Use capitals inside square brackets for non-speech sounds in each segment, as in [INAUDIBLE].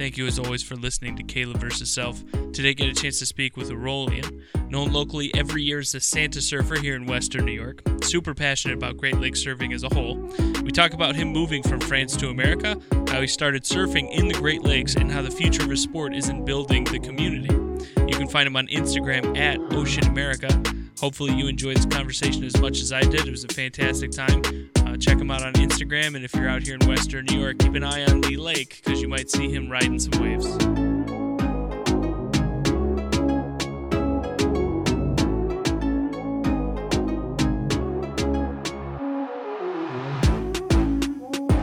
Thank you as always for listening to Caleb versus Self. Today, get a chance to speak with Aurelien, known locally every year as the Santa Surfer here in Western New York. Super passionate about Great Lakes surfing as a whole. We talk about him moving from France to America, how he started surfing in the Great Lakes, and how the future of his sport is in building the community. You can find him on Instagram at Ocean America. Hopefully, you enjoyed this conversation as much as I did. It was a fantastic time. Check him out on Instagram, and if you're out here in Western New York, keep an eye on Lee Lake because you might see him riding some waves.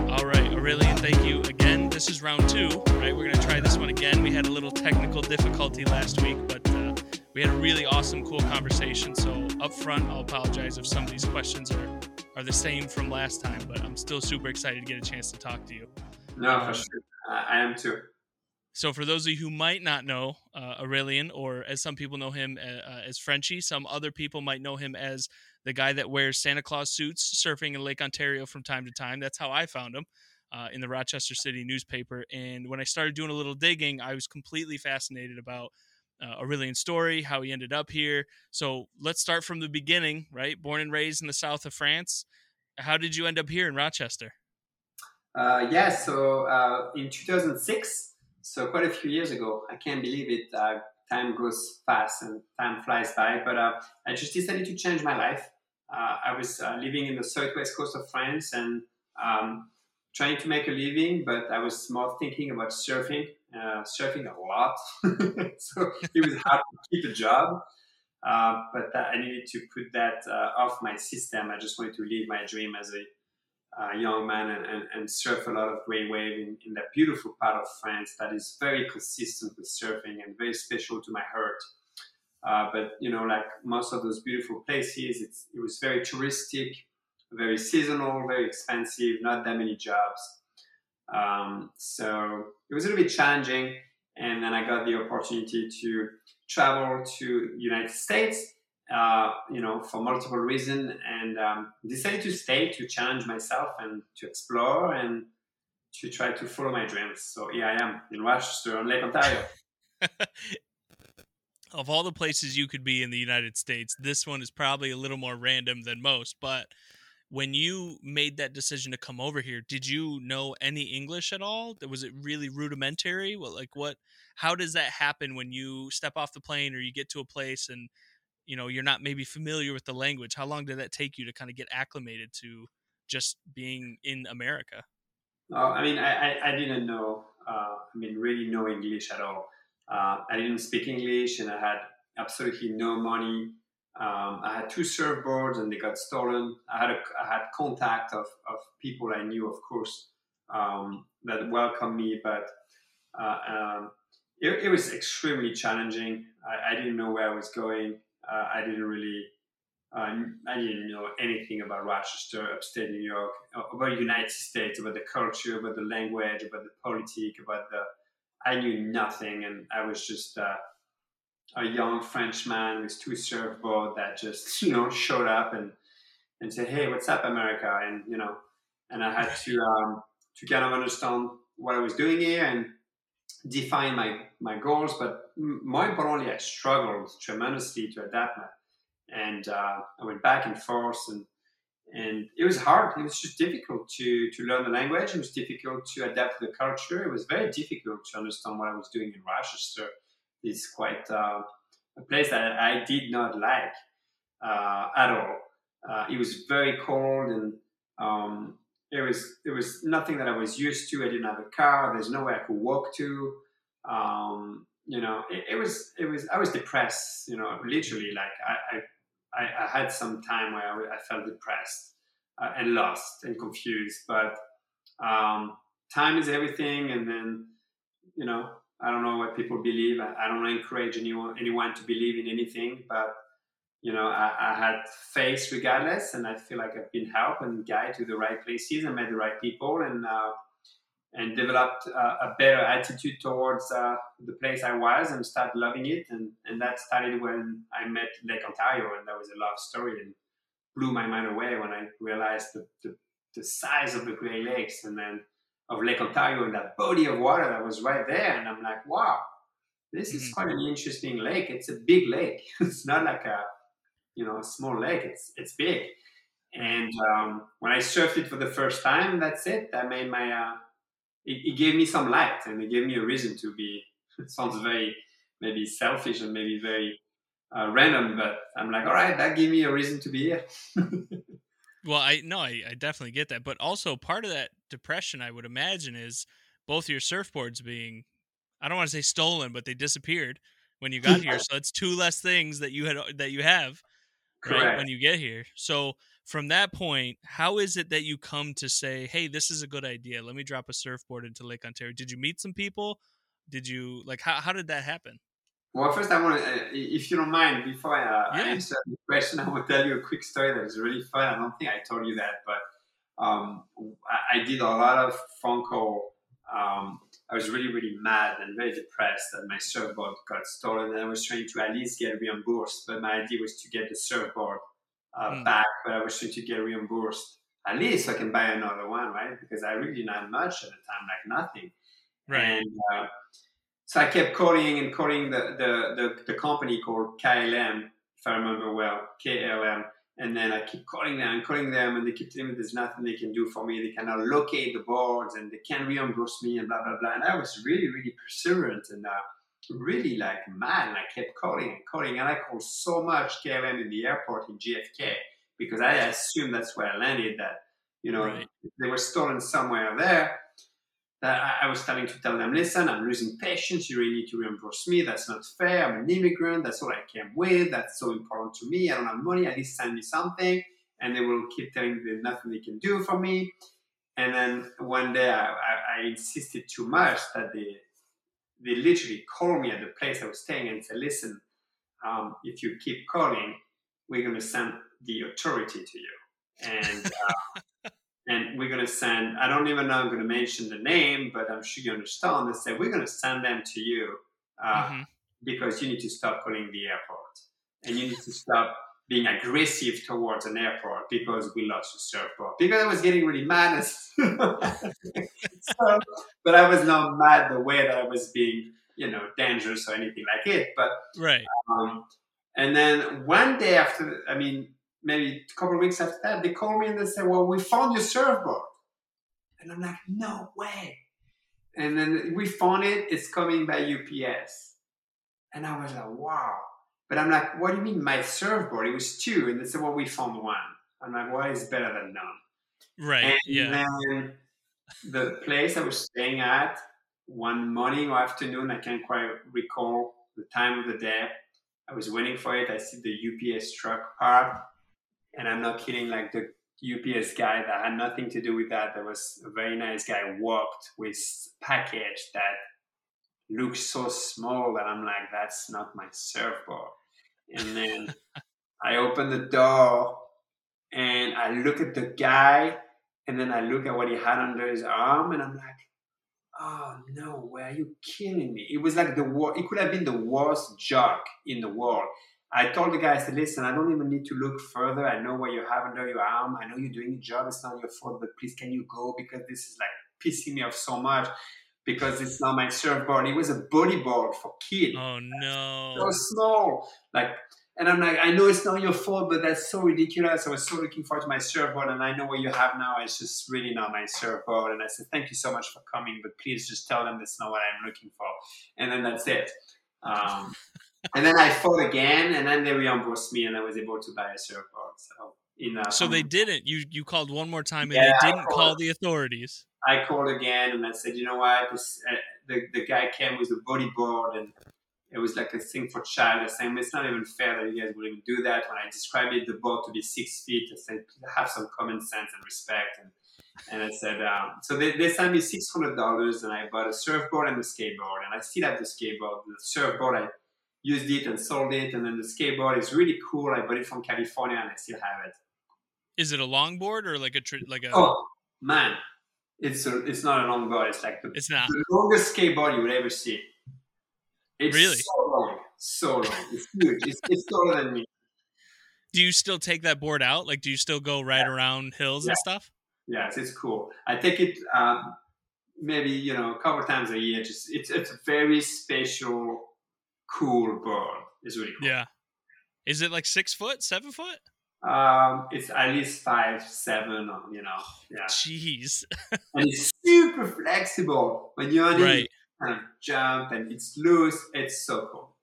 All right, Aurelien, thank you again. This is round two, right? We're going to try this one again. We had a little technical difficulty last week, but uh, we had a really awesome, cool conversation. So, up front, I'll apologize if some of these questions are, are the same from last time, but I'm still super excited to get a chance to talk to you. No, for sure. I am too. So, for those of you who might not know uh, Aurelien, or as some people know him uh, uh, as Frenchie, some other people might know him as the guy that wears Santa Claus suits surfing in Lake Ontario from time to time. That's how I found him uh, in the Rochester City newspaper. And when I started doing a little digging, I was completely fascinated about uh, Aurelien's story, how he ended up here. So, let's start from the beginning, right? Born and raised in the south of France. How did you end up here in Rochester? Uh, yeah, so uh, in 2006, so quite a few years ago, I can't believe it. Uh, time goes fast and time flies by, but uh, I just decided to change my life. Uh, I was uh, living in the southwest coast of France and um, trying to make a living, but I was more thinking about surfing, uh, surfing a lot. [LAUGHS] so it was hard to keep a job. Uh, but that, I needed to put that uh, off my system. I just wanted to live my dream as a young man and, and, and, surf a lot of great wave in, in that beautiful part of France that is very consistent with surfing and very special to my heart. Uh, but you know, like most of those beautiful places, it was very touristic, very seasonal, very expensive, not that many jobs. Um, so it was a little bit challenging. And then I got the opportunity to travel to United States uh, you know, for multiple reasons, and um, decided to stay to challenge myself and to explore and to try to follow my dreams. So here I am in Rochester on Lake Ontario. [LAUGHS] of all the places you could be in the United States, this one is probably a little more random than most. But when you made that decision to come over here, did you know any English at all? Was it really rudimentary? What, like, what? How does that happen when you step off the plane or you get to a place and you know you're not maybe familiar with the language how long did that take you to kind of get acclimated to just being in america oh, i mean I, I, I didn't know uh, i mean really no english at all uh, i didn't speak english and i had absolutely no money um, i had two surfboards and they got stolen i had a, I had contact of, of people i knew of course um, that welcomed me but uh, um, it, it, was extremely challenging I, I didn't know where i was going uh, I didn't really, uh, I didn't know anything about Rochester, upstate New York, uh, about the United States, about the culture, about the language, about the politics, about the. I knew nothing, and I was just uh, a young Frenchman with two surfboards that just [LAUGHS] you know showed up and and said, "Hey, what's up, America?" And you know, and I had to um, to kind of understand what I was doing here and define my my goals, but more importantly, I struggled tremendously to adapt my, and uh, I went back and forth, and and it was hard. It was just difficult to to learn the language. It was difficult to adapt to the culture. It was very difficult to understand what I was doing in Rochester. It's quite uh, a place that I did not like uh, at all. Uh, it was very cold and um, it was it was nothing that I was used to. I didn't have a car. There's nowhere I could walk to. Um, you know, it, it, was it was I was depressed. You know, literally, like I I, I had some time where I, I felt depressed uh, and lost and confused. But um, time is everything, and then you know I don't know what people believe. I, I don't encourage anyone anyone to believe in anything, but you know, I, I, had faith regardless, and I feel like I've been helped and guided to the right places and met the right people, and uh, and developed uh, a better attitude towards uh, the place I was, and started loving it, and and that started when I met Lake Ontario, and that was a love story, and blew my mind away when I realized the, the, the size of the Great Lakes, and then of Lake Ontario and that body of water that was right there. And I'm like, wow, this is mm-hmm. quite an interesting lake. It's a big lake. [LAUGHS] it's not like a, you know, a small lake. It's it's big. And um, when I surfed it for the first time, that's it. I made my. Uh, it, it, gave me some light, and it gave me a reason to be. [LAUGHS] It sounds very maybe selfish and maybe very uh, random, but I'm like, all right, that gave me a reason to be here. [LAUGHS] well, I no, I, I definitely get that, but also part of that depression, I would imagine, is both your surfboards being I don't want to say stolen, but they disappeared when you got [LAUGHS] here. So it's two less things that you had uh, that you have right when you get here. So from that point, how is it that you come to say, "Hey, this is a good idea. Let me drop a surfboard into Lake Ontario"? Did you meet some people? Did you like how how did that happen? Well, first I want to, uh, if you don't mind, before I, uh, yeah. Answer the question, [LAUGHS] I will tell you a quick story that is really fun. I don't think I told you that, but um, I, I, did a lot of phone call um, I was really, really mad and very depressed that my surfboard got stolen, and I was trying to at least get reimbursed. But my idea was to get the surfboard uh, mm. back, but I was trying to get reimbursed at least so I can buy another one, right? Because I really didn't have much at the time, like nothing. Right. And uh, so I kept calling and calling the, the, the, the company called KLM, if I remember well, KLM and then I keep calling them and calling them, and they keep telling me there's nothing they can do for me. They cannot locate the boards, and they can't reimburse me, and blah blah blah. And I was really, really perseverant and uh, really like mad. And I kept calling and calling, and I called so much KLM in the airport in JFK because I assumed that's where I landed. That you know right. they were stolen somewhere there that I, was starting to tell them, listen, I'm losing patience. You really need to reimburse me. That's not fair. I'm an immigrant. That's all I came with. That's so important to me. I don't have money. At least send me something. And they will keep telling me there's nothing they can do for me. And then one day I, I, I insisted too much that they they literally called me at the place I was staying and said, listen, um, if you keep calling, we're going to send the authority to you. And uh, [LAUGHS] and we're going to send i don't even know i'm going to mention the name but i'm sure you understand. They say we're going to send them to you uh, mm-hmm. because you need to stop calling the airport. And you need to stop being aggressive towards an airport because we lost a surfboard. Because i was getting really mad [LAUGHS] so, but i was not mad the way that i was being you know dangerous or anything like it but right. um, and then one day after i mean maybe a couple of weeks after that, they call me and they say, "Well, we found your surfboard," and I'm like, "No way!" And then we found it. It's coming by UPS, and I was like, "Wow!" But I'm like, "What do you mean my surfboard? It was two," and they said, "Well, we found one." I'm like, "What is better than none?" Right. And yeah. then the place I was staying at one morning or afternoon, I can't quite recall the time of the day. I was waiting for it. I see the UPS truck parked and I'm not kidding, like the UPS guy that had nothing to do with that, that was a very nice guy, walked with package that looked so small that I'm like, that's not my surfboard. And then [LAUGHS] I open the door and I look at the guy and then I look at what he had under his arm and I'm like, oh no, why are you killing me? It was like the war, it could have been the worst joke in the world. I told the guy, I said, listen, I don't even need to look further. I know what you have under your arm. I know you're doing a job. It's not your fault, but please, can you go? Because this is like pissing me off so much because it's not my surfboard. It was a bodyboard for kids. Oh, no. So small. Like, and I'm like, I know it's not your fault, but that's so ridiculous. I was so looking forward to my surfboard, and I know what you have now. It's just really not my surfboard. And I said, thank you so much for coming, but please just tell them that's not what I'm looking for. And then that's it. Um, and then I fought again, and then they reimbursed me, and I was able to buy a surfboard. So in uh, so they didn't. You you called one more time, and yeah, they didn't call the authorities. I called again, and I said, you know what? This, uh, the the guy came with a bodyboard, and it was like a thing for child. I said, it's not even fair that you guys would even do that. When I described it, the board to be six feet, I said, have some common sense and respect. And and I said, um, so they, they sent me six hundred dollars, and I bought a surfboard and a skateboard, and I still have the skateboard. The surfboard, I used it and sold it. And then the skateboard is really cool. I bought it from California and I still have it. Is it a longboard or like a like a? Oh man, it's a, it's not a longboard. It's like the, it's not. the longest skateboard you would ever see. It's really so long, so long. It's huge. it's, it's taller than me. Do you still take that board out? Like, do you still go right yeah. around hills yeah. and stuff? Yes, it's cool. I take it. Um, maybe you know a couple times a year. Just it's it's a very special, cool bird. It's really cool. Yeah. Is it like six foot, seven foot? Um, it's at least five, seven, you know. Yeah. Jeez. [LAUGHS] and it's super flexible when you're on Right. it. Kind of jump and it's loose. It's so cool.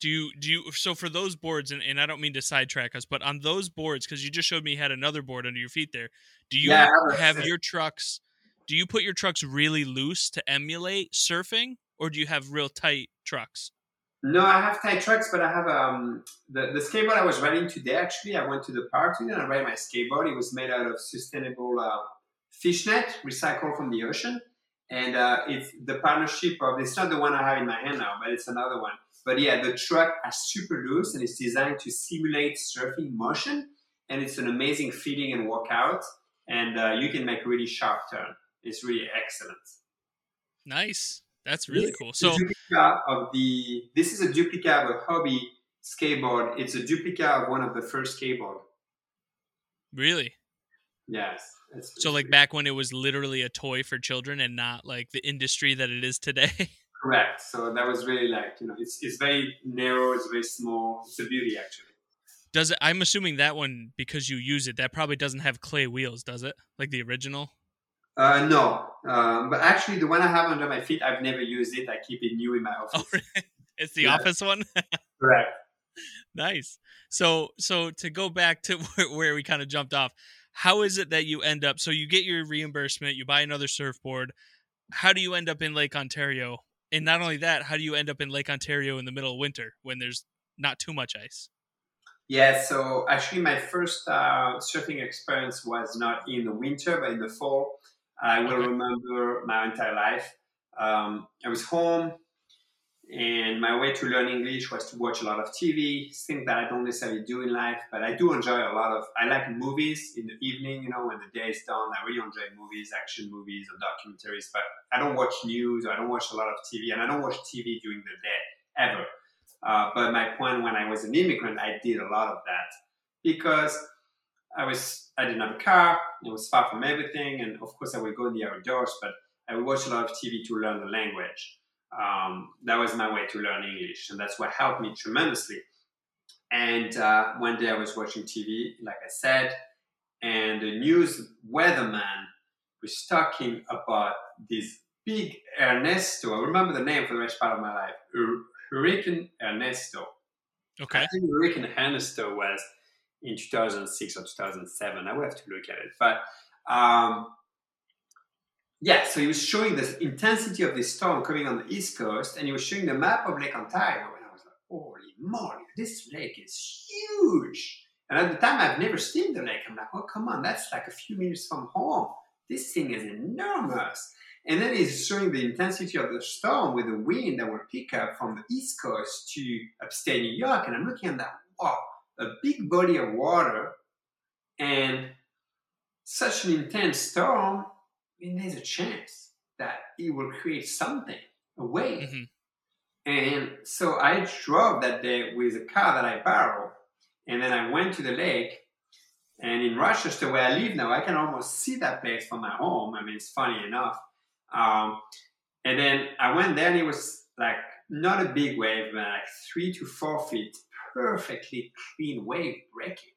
Do you do you so for those boards and, and I don't mean to sidetrack us, but on those boards, because you just showed me you had another board under your feet there, do you Yeah, I have a- have your trucks do you put your trucks really loose to emulate surfing or do you have real tight trucks? No, I have tight trucks, but I have um the, the skateboard I was riding today. Actually, I went to the park today and I ride my skateboard. It was made out of sustainable uh, fishnet, recycled from the ocean, and uh, it's the partnership of. It's not the one I have in my hand now, but it's another one. But yeah, the truck is super loose and it's designed to simulate surfing motion, and it's an amazing feeling and workout. And uh, you can make really sharp turn. It's really excellent. Nice. That's really This cool. So of the. This is a duplicate of a Hobie skateboard. It's a duplicate of one of the first skateboard. really? Yes. So like back when it was literally a toy for children and not like the industry that it is today. [LAUGHS] correct. So that was really like you know it's it's very narrow. It's very small. It's a beauty actually. Does it I'm assuming that one because you use it, that probably doesn't have clay wheels, does it? Like the original? Uh, no, um, but actually the one I have under my feet, I've never used it. I keep it new in my [LAUGHS] office. Oh? It's the Yeah. office one? [LAUGHS] Correct. nice. So so to go back to [LAUGHS] where, where we kind of jumped off, how is it that you end up so you get your reimbursement, you buy another surfboard. How do you end up in Lake Ontario? And not only that, how do you end up in Lake Ontario in the middle of winter when there's not too much ice? Yeah, so actually, my first uh, surfing experience was not in the winter, but in the fall. I will Okay. remember my entire life. Um, I was home, and my way to learn English was to watch a lot of TV, things that I don't necessarily do in life, but I do enjoy a lot of. I like movies in the evening, you know, when the day is done. I really enjoy movies, action movies or documentaries, but I don't watch news, I don't watch a lot of TV, and I don't watch TV during the day ever. Uh, but my point when I was an immigrant, I did a lot of that because I was I didn't have a car. It was far from everything, and of course I would go in the outdoors. But I would watch a lot of TV to learn the language. Um, that was my way to learn English, and that's what helped me tremendously. And uh, one day I was watching TV, like I said, and the news weatherman was talking about this big Ernesto. I remember the name for the rest part of my life. Hurricane Ernesto. Okay. I think Hurricane Ernesto was in 2006 or 2007. I will have to look at it. But um, yeah, so he was showing the intensity of this storm coming on the East Coast, and he was showing the map of Lake Ontario. And I was like, holy moly, this lake is huge. And at the time, I've never seen the lake. I'm like, oh, come on, that's like a few minutes from home. This thing is enormous. And then he's showing the intensity of the storm with the wind that will pick up from the East Coast to upstate New York. And I'm looking at that, wow, a big body of water and such an intense storm. I mean, there's a chance that it will create something, a wave. Mhm. And so I drove that day with a car that I borrowed. And then I went to the lake. And in Rochester, where I live now, I can almost see that place from my home. I mean, it's funny enough. Um, and then I went there, and it was like not a big wave, but like three to four feet, perfectly clean wave breaking.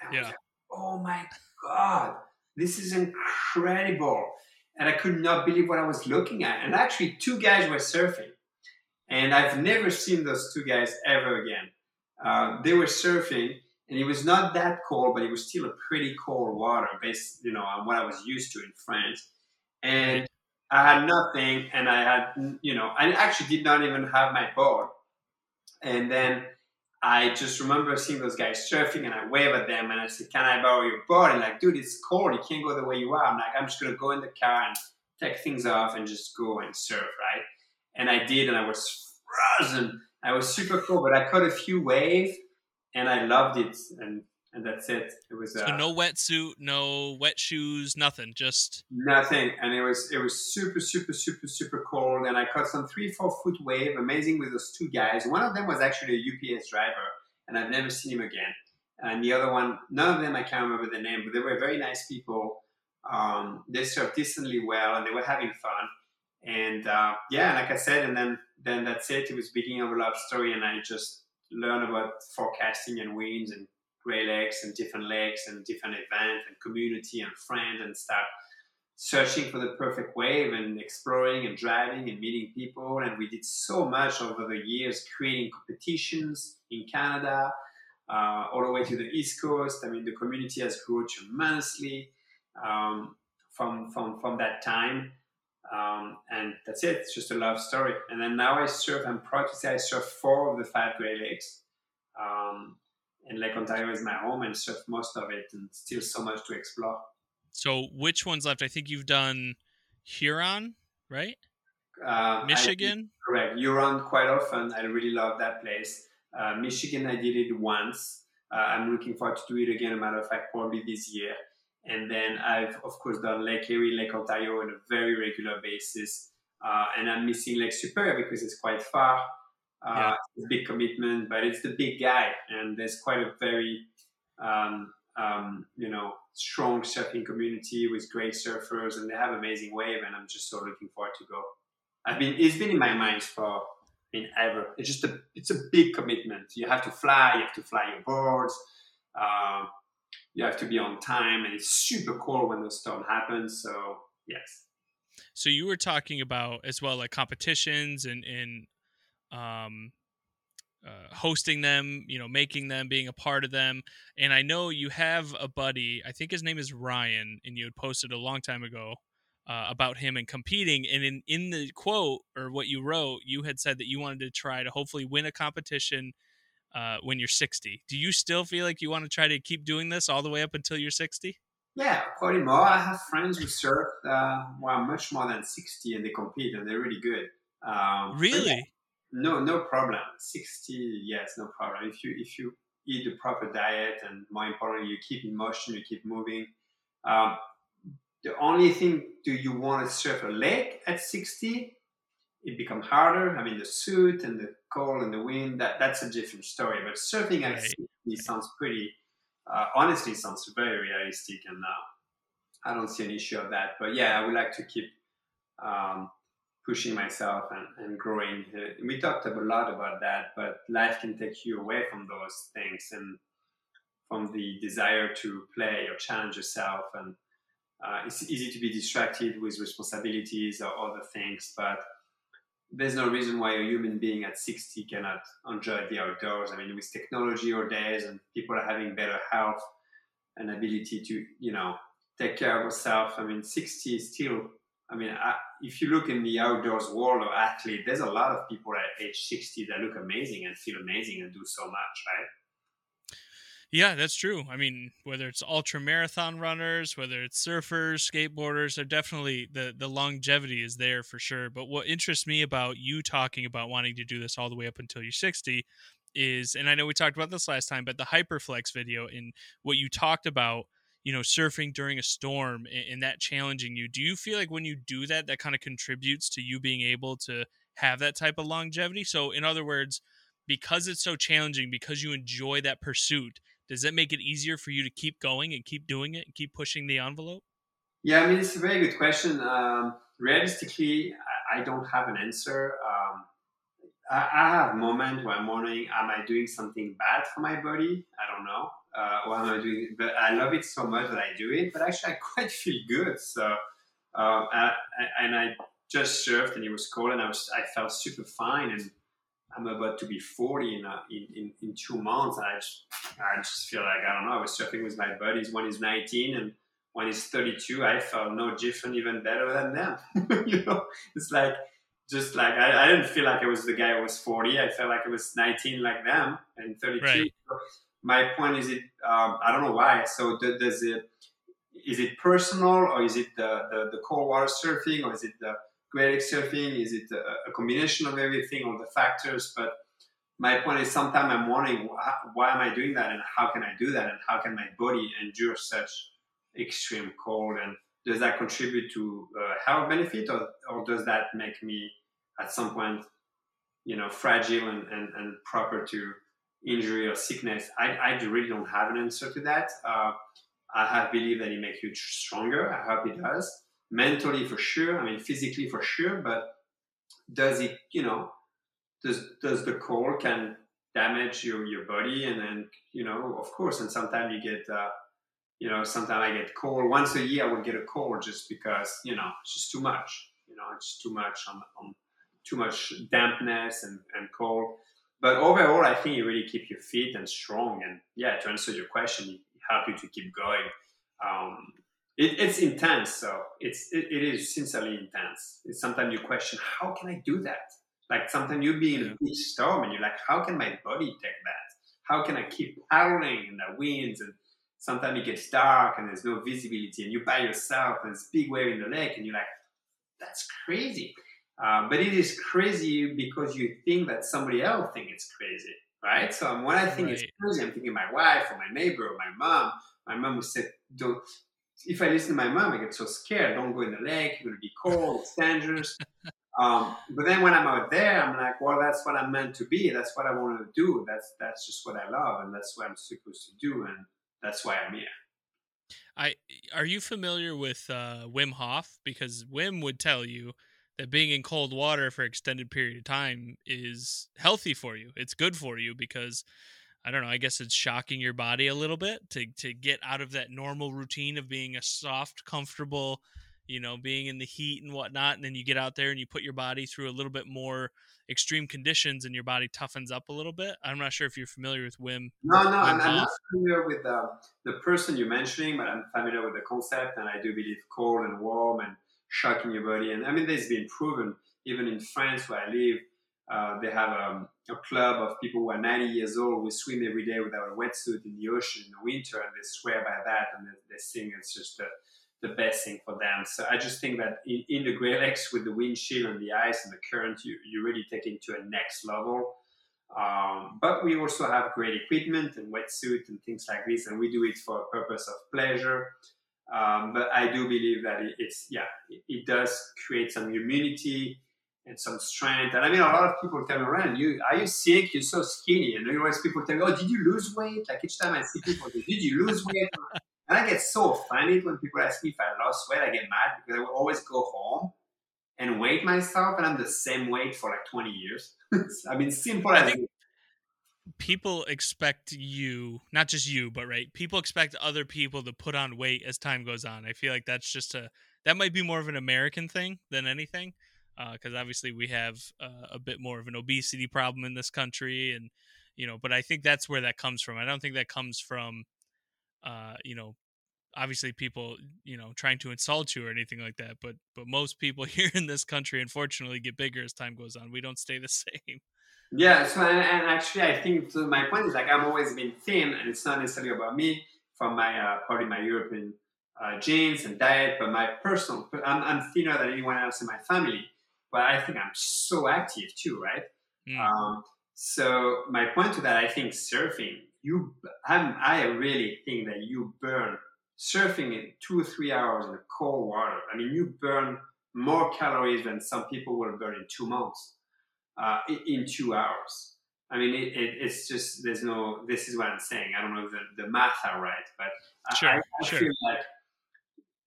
And I was Yeah. like, oh my God, this is incredible. And I could not believe what I was looking at. And actually, two guys were surfing. And I've never seen those two guys ever again. Uh, they were surfing, and it was not that cold, but it was still a pretty cold water based, you know, on what I was used to in France. And I had nothing, and I had, you know, I actually did not even have my board. And then I just remember seeing those guys surfing, and I wave at them, and I said, "Can I borrow your board?" And like, dude, it's cold. You can't go the way you are. I'm like, I'm just gonna go in the car and take things off and just go and surf, right? And I did, and I was frozen. I was super cool, but I caught a few waves, and I loved it, and and that's it. It was uh, no wetsuit, no wet shoes, nothing. Just Nothing, and it was it was super super super super cold, and I caught some three four foot wave, amazing with those two guys. One of them was actually a UPS driver, and I've never seen him again. And the other one, none of them I can't remember the name, but they were very nice people. Um, they surfed decently well, and they were having fun. And uh, yeah, like I said, and then then that's it. It was beginning of a love story, and I just learned about forecasting and winds and Great Lakes and different lakes and different events and community and friends and start searching for the perfect wave and exploring and driving and meeting people. And we did so much over the years, creating competitions in Canada, uh, all the way to the East Coast. I mean, the community has grown tremendously um, from, from, from that time. Um, and that's it. It's just a love story. And then now I surf. I'm proud to say I surf four of the five Great Lakes. Um, and Lake Ontario is my home and surf most of it, and still so much to explore. So, which ones left? I think you've done Huron, right? Uh, Michigan. I, correct. Huron quite often. I really love that place. Uh, Michigan, I did it once. Uh, I'm looking forward to do it again. A matter of fact, probably this year. And then I've, of course, done Lake Erie, Lake Ontario on a very regular basis. Uh, and I'm missing Lake Superior because it's quite far. Uh, yeah. It's a big commitment, but it's the big guy. And there's quite a very, um, um, you know, strong surfing community with great surfers. And they have amazing wave. And I'm just so looking forward to go. I've been, it's been in my mind for, in ever. It's just a, it's a big commitment. You have to fly, you have to fly your boards. Um, you have to be on time and it's super cold when the storm happens so yes so you were talking about as well like competitions and and um uh, hosting them you know making them being a part of them and i know you have a buddy i think his name is ryan and you had posted a long time ago uh, about him and competing and in, in the quote or what you wrote you had said that you wanted to try to hopefully win a competition uh, when you're 60. Do you still feel like you want to try to keep doing this all the way up until you're 60? Yeah, probably more. I have friends who surf uh, well, much more than 60 and they compete and they're really good. Um, really? No, no problem. 60, yes, no problem. If you if you eat the proper diet and more importantly, you keep in motion, you keep moving. Um, the only thing do you want to surf a lake at 60 it becomes harder. I mean, the suit and the cold and the wind, that, that's a different story. But surfing at right. sounds pretty, uh, honestly, sounds very realistic. And uh, I don't see an issue of that. But yeah, I would like to keep um, pushing myself and, and growing. We talked a lot about that, but life can take you away from those things and from the desire to play or challenge yourself. And uh, it's easy to be distracted with responsibilities or other things, but there's no reason why a human being at 60 cannot enjoy the outdoors. I mean, with technology or days and people are having better health and ability to, you know, take care of yourself. I mean, 60 is still, I mean, I, if you look in the outdoors world of athlete, there's a lot of people at age 60 that look amazing and feel amazing and do so much, right? Yeah, that's true. I mean, whether it's ultra marathon runners, whether it's surfers, skateboarders, they're definitely the the longevity is there for sure. But what interests me about you talking about wanting to do this all the way up until you're 60 is, and I know we talked about this last time, but the Hyperflex video and what you talked about, you know, surfing during a storm and, and that challenging you. Do you feel like when you do that, that kind of contributes to you being able to have that type of longevity? So, in other words, because it's so challenging, because you enjoy that pursuit does that make it easier for you to keep going and keep doing it and keep pushing the envelope? Yeah, I mean, it's a very good question. Um, realistically, I, I, don't have an answer. Um, I, have moments where I'm wondering, am I doing something bad for my body? I don't know. Uh, or am I doing? But I love it so much that I do it. But actually, I [LAUGHS] quite feel good. So, uh, I, and I just surfed, and it was cold, and I was I felt super fine and I'm about to be 40 in, uh, in, in, in, two months. I just, I just feel like, I don't know, I was surfing with my buddies. One is 19 and one is 32. I felt no different, even better than them. [LAUGHS] you know, it's like, just like, I, I, didn't feel like I was the guy who was 40. I felt like I was 19 like them and 32. Right. So my point is it, um, I don't know why. So does it, is it personal or is it the, the, the cold water surfing or is it the, Great surfing? Is it a, a, combination of everything, all the factors? But my point is, sometimes I'm wondering why, why am I doing that, and how can I do that, and how can my body endure such extreme cold, and does that contribute to uh, health benefit, or, or does that make me at some point, you know, fragile and, and, and proper to injury or sickness? I, I really don't have an answer to that. Uh, I have believed that it makes you stronger. I hope it does. Mentally, for sure. I mean, physically, for sure. But does it, you know, does does the cold can damage your your body? And then, you know, of course. And sometimes you get, uh, you know, sometimes I get cold. Once a year, I would get a cold just because, you know, it's just too much. You know, it's too much on, on too much dampness and, and cold. But overall, I think you really keep your fit and strong. And yeah, to answer your question, it help you to keep going. Um, it, it's intense, so it's it, it is sincerely intense. It's sometimes you question, how can I do that? Like sometimes you'll be in a big storm and you're like, how can my body take that? How can I keep paddling in the winds? And sometimes it gets dark and there's no visibility and you're by yourself and there's big wave in the lake and you're like, that's crazy. Uh, but it is crazy because you think that somebody else think it's crazy, right? So when I think right. it's crazy, I'm thinking my wife or my neighbor or my mom. My mom would say, "Don't." If I listen to my mom, I get so scared. Don't go in the lake. You're gonna be cold. It's dangerous. [LAUGHS] um, but then when I'm out there, I'm like, well, that's what I'm meant to be. That's what I want to do. That's that's just what I love, and that's what I'm supposed to do, and that's why I'm here. I are you familiar with uh, Wim Hof? Because Wim would tell you that being in cold water for extended period of time is healthy for you. It's good for you because I don't know, I guess it's shocking your body a little bit to to get out of that normal routine of being a soft, comfortable, you know, being in the heat and whatnot, and then you get out there and you put your body through a little bit more extreme conditions and your body toughens up a little bit. I'm not sure if you're familiar with Wim. No, no, Wim I'm, I'm, not familiar with the, the person you're mentioning, but I'm familiar with the concept, and I do believe cold and warm and shocking your body. And I mean, there's been proven even in France where I live. Uh, they have um, a club of people who are 90 years old who swim every day without a wetsuit in the ocean in the winter, and they swear by that, and they, they sing it's just the, the best thing for them. So I just think that in, in the Lakes with the windshield and the ice and the current, you, you really take it to a next level. Um, but we also have great equipment and wetsuit and things like this, and we do it for a purpose of pleasure. Um, but I do believe that it, it's yeah, it, it, does create some immunity and some strength. And I mean, a lot of people tell me, "Ren, you are you sick? You're so skinny." And always people tell me, "Oh, did you lose weight?" Like each time I see people, "Did you lose weight?" And I get so offended when people ask me if I lost weight. I get mad because I will always go home and weight myself, and I'm the same weight for like 20 years. [LAUGHS] I mean, simple I as think, people expect you, not just you, but right, people expect other people to put on weight as time goes on. I feel like that's just a that might be more of an American thing than anything, because uh, obviously we have uh, a bit more of an obesity problem in this country, and you know, but I think that's where that comes from. I don't think that comes from, uh, you know, obviously people you know trying to insult you or anything like that but but most people [LAUGHS] here in this country unfortunately get bigger as time goes on we don't stay the [LAUGHS] same yeah, so and, and actually, I think so my point is like I've always been thin, and it's not necessarily about me from my uh, probably my European uh, genes and diet, but my personal. I'm, I'm thinner than anyone else in my family, but I think I'm so active too, right? Mm. Um, so my point to that, I think surfing, you, I'm, I really think that you burn surfing in two or three hours in the cold water. I mean, you burn more calories than some people will burn in two months uh, in two hours. I mean, it, it, it's just there's no. This is what I'm saying. I don't know if the, the math are right, but sure, I, I sure. feel like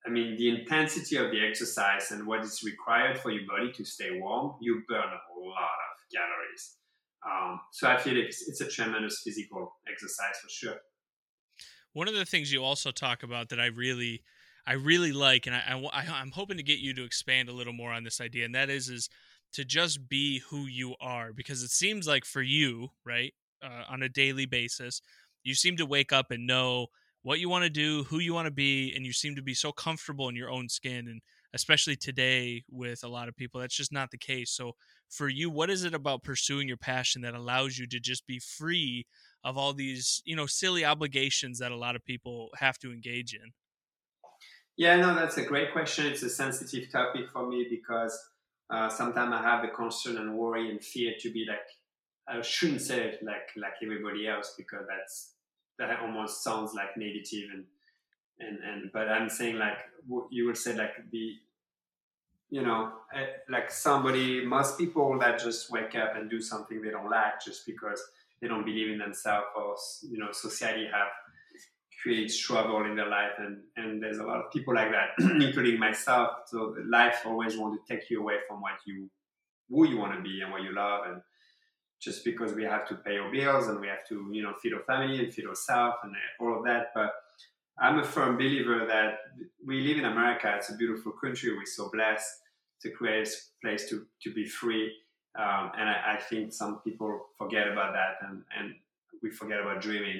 I mean the intensity of the exercise and what is required for your body to stay warm, you burn a lot of calories. Um, so I feel it's, it's a tremendous physical exercise for sure. One of the things you also talk about that I really, I really like, and I, I, I'm hoping to get you to expand a little more on this idea, and that is, is to just be who you are because it seems like for you right uh, on a daily basis you seem to wake up and know what you want to do who you want to be and you seem to be so comfortable in your own skin and especially today with a lot of people that's just not the case so for you what is it about pursuing your passion that allows you to just be free of all these you know silly obligations that a lot of people have to engage in? Yeah no that's a great question. It's a sensitive topic for me because uh, sometimes I have the concern and worry and fear to be like I shouldn't say it like like everybody else because that's that almost sounds like negative and and and but I'm saying like you would say like the you know eh, like somebody most people that just wake up and do something they don't like just because they don't believe in themselves or you know society have create struggle in their life and and there's a lot of people like that [CLEARS THROAT] including myself. So life always want to take you away from what you who you want to be and what you love and just because we have to pay our bills and we have to you know feed our family and feed ourselves and all of that. But i'm a firm believer that we live in america it's a beautiful country we're so blessed to create a place to, to be free um, and I, I, think some people forget about that and, and we forget about dreaming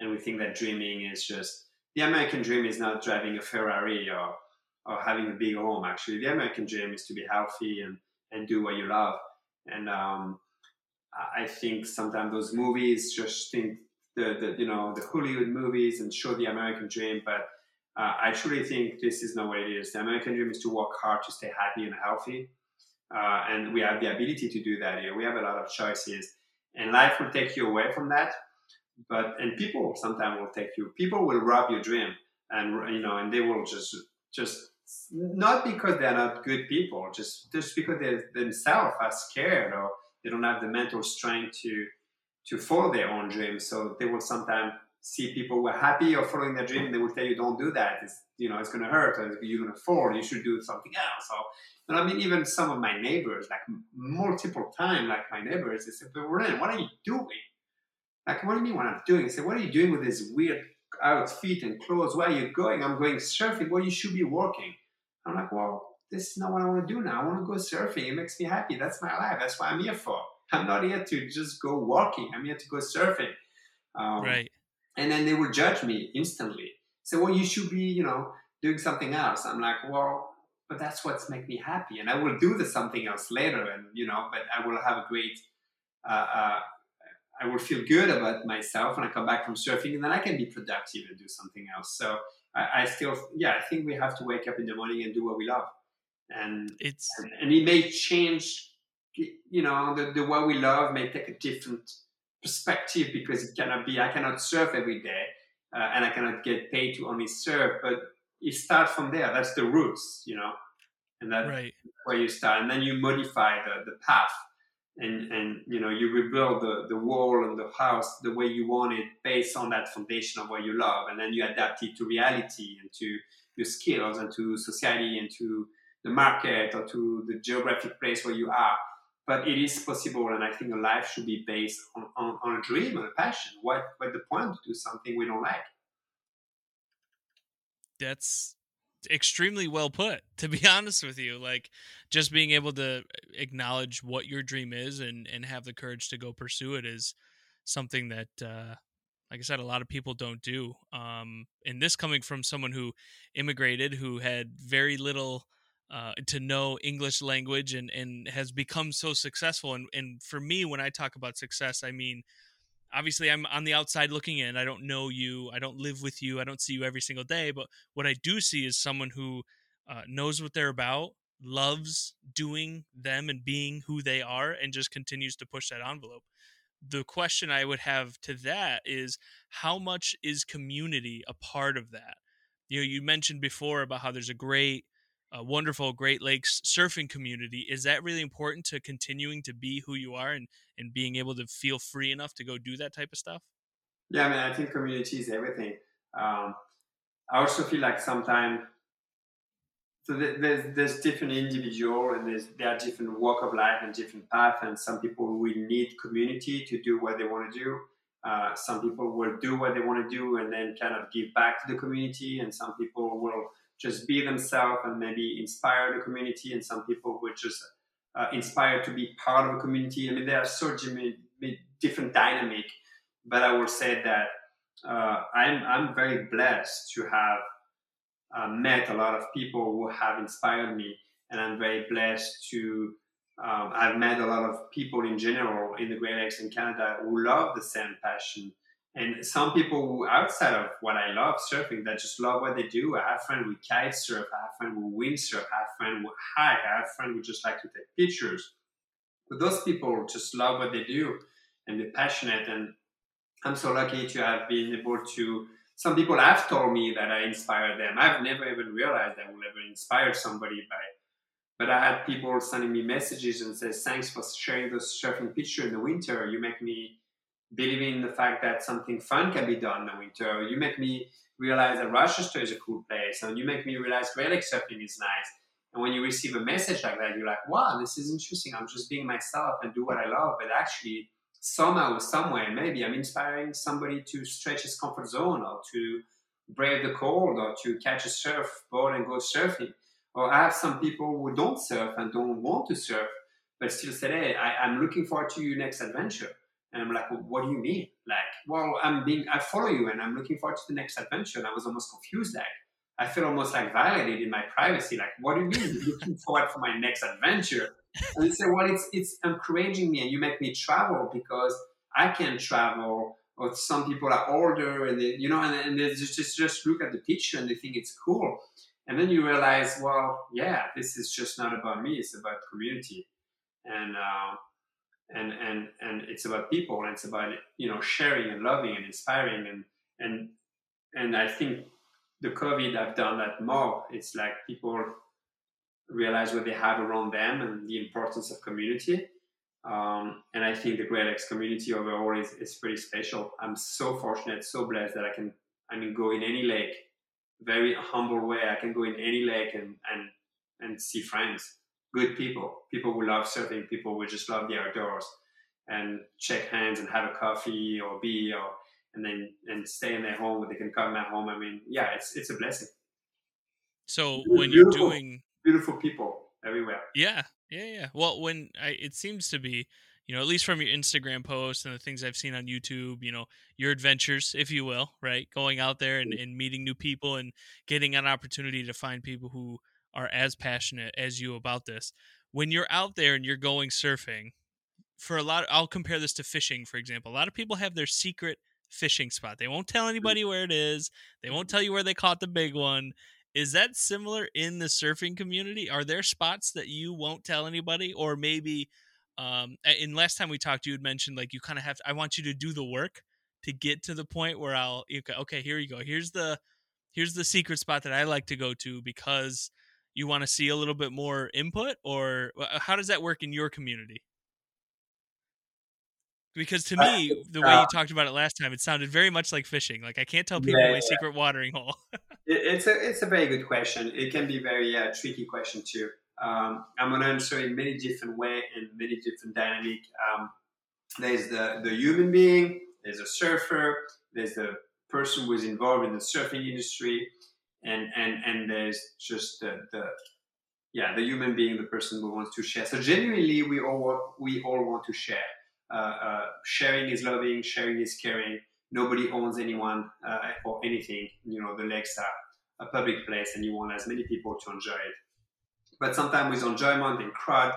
and we think that dreaming is just the American dream is not driving a Ferrari or or having a big home. Actually, the American dream is to be healthy and and do what you love. And um, I think sometimes those movies just think the, the you know the Hollywood movies and show the American dream, but uh, I truly think this is not what it is. The American dream is to work hard to stay happy and healthy, uh, and we have the ability to do that here. We have a lot of choices, and life will take you away from that but and people sometimes will take you people will rob your dream and you know and they will just just not because they're not good people just just because they themselves are scared or they don't have the mental strength to to follow their own dreams so they will sometimes see people who are happy or following their dream they will tell you don't do that it's you know it's going to hurt or you're going to fall you should do something else you know, I mean, even some of my neighbors, like multiple times, like my neighbors, they said, "But what are you doing? Like, what do you mean what I'm doing? I said, what are you doing with this weird outfit and clothes? Where are you going? I'm going surfing. Well, you should be working. I'm like, well, this is not what I want to do now. I want to go surfing. It makes me happy. That's my life. That's what I'm here for. I'm not here to just go walking. I'm here to go surfing. Um, right. And then they will judge me instantly. Say, well, you should be, you know, doing something else. I'm like, well, but that's what's make me happy. And I will do the something else later. And, you know, but I will have a great uh, uh, I will feel good about myself when I come back from surfing, and then I can be productive and do something else. So I, I still, yeah, I think we have to wake up in the morning and do what we love, and it's and, and it may change. You know, the, the what we love may take a different perspective because it cannot be. I cannot surf every day, uh, and I cannot get paid to only surf. But it starts from there. That's the roots, you know, and that's right. where you start, and then you modify the the path and and you know you rebuild the, the wall and the house the way you want it based on that foundation of what you love and then you adapt it to reality and to your skills and to society and to the market or to the geographic place where you are but it is possible and i think a life should be based on, on, on a dream and a passion. What what the point to do something we don't like? That's extremely well put to be [LAUGHS] honest with you. Like just being able to acknowledge what your dream is and and have the courage to go pursue it is something that uh like I said, a lot of people don't do. Um, and this coming from someone who immigrated, who had very little uh, to know English language, and and has become so successful. And and for me, when I talk about success, I mean obviously I'm on the outside looking in. I don't know you. I don't live with you. I don't see you every single day. But what I do see is someone who uh, knows what they're about, loves doing them and being who they are, and just continues to push that envelope. The question I would have to that is how much is community a part of that? You know, you mentioned before about how there's a great a wonderful Great Lakes surfing community. Is that really important to continuing to be who you are and, and being able to feel free enough to go do that type of stuff? Yeah, I mean, I think community is everything. Um, I also feel like sometimes so there's there's different individual and there's there are different walk of life and different path and some people will need community to do what they want to do. Uh, some people will do what they want to do and then kind of give back to the community, and some people will just be themselves and maybe inspire the community. And some people were just uh, inspired to be part of a community. I mean, there are so different dynamic, but I will say that uh, I'm, I'm very blessed to have uh, met a lot of people who have inspired me. And I'm very blessed to um, I've met a lot of people in general in the Great Lakes in Canada who love the same passion and some people outside of what I love surfing that just love what they do. I have friends who kite surf, I have friends who windsurf, I have friends who hike, I have friends who just like to take pictures. But those people just love what they do and they're passionate. And I'm so lucky to have been able to. Some people have told me that I inspired them. I've never even realized I will ever inspire somebody by. But I had people sending me messages and says, "Thanks for sharing those surfing pictures in the winter. You make me believing in the fact that something fun can be done in the winter. You make me realize that Rochester is a cool place, and you make me realize Lake surfing is nice. And when you receive a message like that, you're like, wow, this is interesting. I'm just being myself and do what I love. But actually, somehow, somewhere, maybe I'm inspiring somebody to stretch his comfort zone or to brave the cold or to catch a surfboard and go surfing. Or I have some people who don't surf and don't want to surf, but still say, hey, I, am looking forward to your next adventure. And I'm like, well, what do you mean? Like, well, I'm being, I follow you and I'm looking forward to the next adventure. And I was almost confused. Like, I feel almost like violated in my privacy. Like, what do you mean? looking [LAUGHS] forward for my next adventure? And they say, well, it's, it's encouraging me and you make me travel because I can travel or some people are older and they, you know, and, and they just, just look at the picture and they think it's cool. And then you realize, well, yeah, this is just not about me. It's about community. And, uh, and and and it's about people and it's about you know sharing and loving and inspiring and and and I think the COVID i've done that more. It's like people realize what they have around them and the importance of community. Um, and I think the Great Lakes community overall is, is pretty special. I'm so fortunate, so blessed that I can I mean go in any lake, very humble way. I can go in any lake and and and see friends good people, people who love surfing, people who just love the outdoors, and shake hands and have a coffee or beer, or, and then and stay in their home, they can come at home. I mean, yeah, it's it's a blessing. So when you're doing beautiful people everywhere, yeah, yeah, yeah. Well, when I, it seems to be, you know, at least from your Instagram posts and the things I've seen on YouTube, you know, your adventures, if you will, right? Going out there and, mm. and meeting new people and getting an opportunity to find people who are as passionate as you about this. When you're out there and you're going surfing, for a lot, of, I'll compare this to fishing, for example. A lot of people have their secret fishing spot. They won't tell mm-hmm. anybody where it is. They won't tell you where they caught the big one. Is that similar in the surfing community? Are there spots that you won't tell anybody, or maybe? Um, in last time we talked, you had mentioned like you kind of have. To, I want you to do the work to get to the point where I'll. Okay, okay, here you go. Here's the here's the secret spot that I like to go to because you want to see a little bit more input or uh, how does that work in your community? Because to me the way you talked about it last time it sounded very much like fishing like i can't tell people yeah, my yeah. secret watering hole. [LAUGHS] It's a it's a very good question it can be very uh, tricky question too. Um, i'm going to answer in many different way and many different dynamic um, there's the the human being there's a surfer there's the person who is involved in the surfing industry and and and there's just the, the yeah the human being the person who wants to share. So genuinely we all we all want to share. Uh, uh, sharing is loving sharing is caring. Nobody owns anyone uh, or anything. You know the lakes are a public place and you want as many people to enjoy it. But sometimes with enjoyment and crowd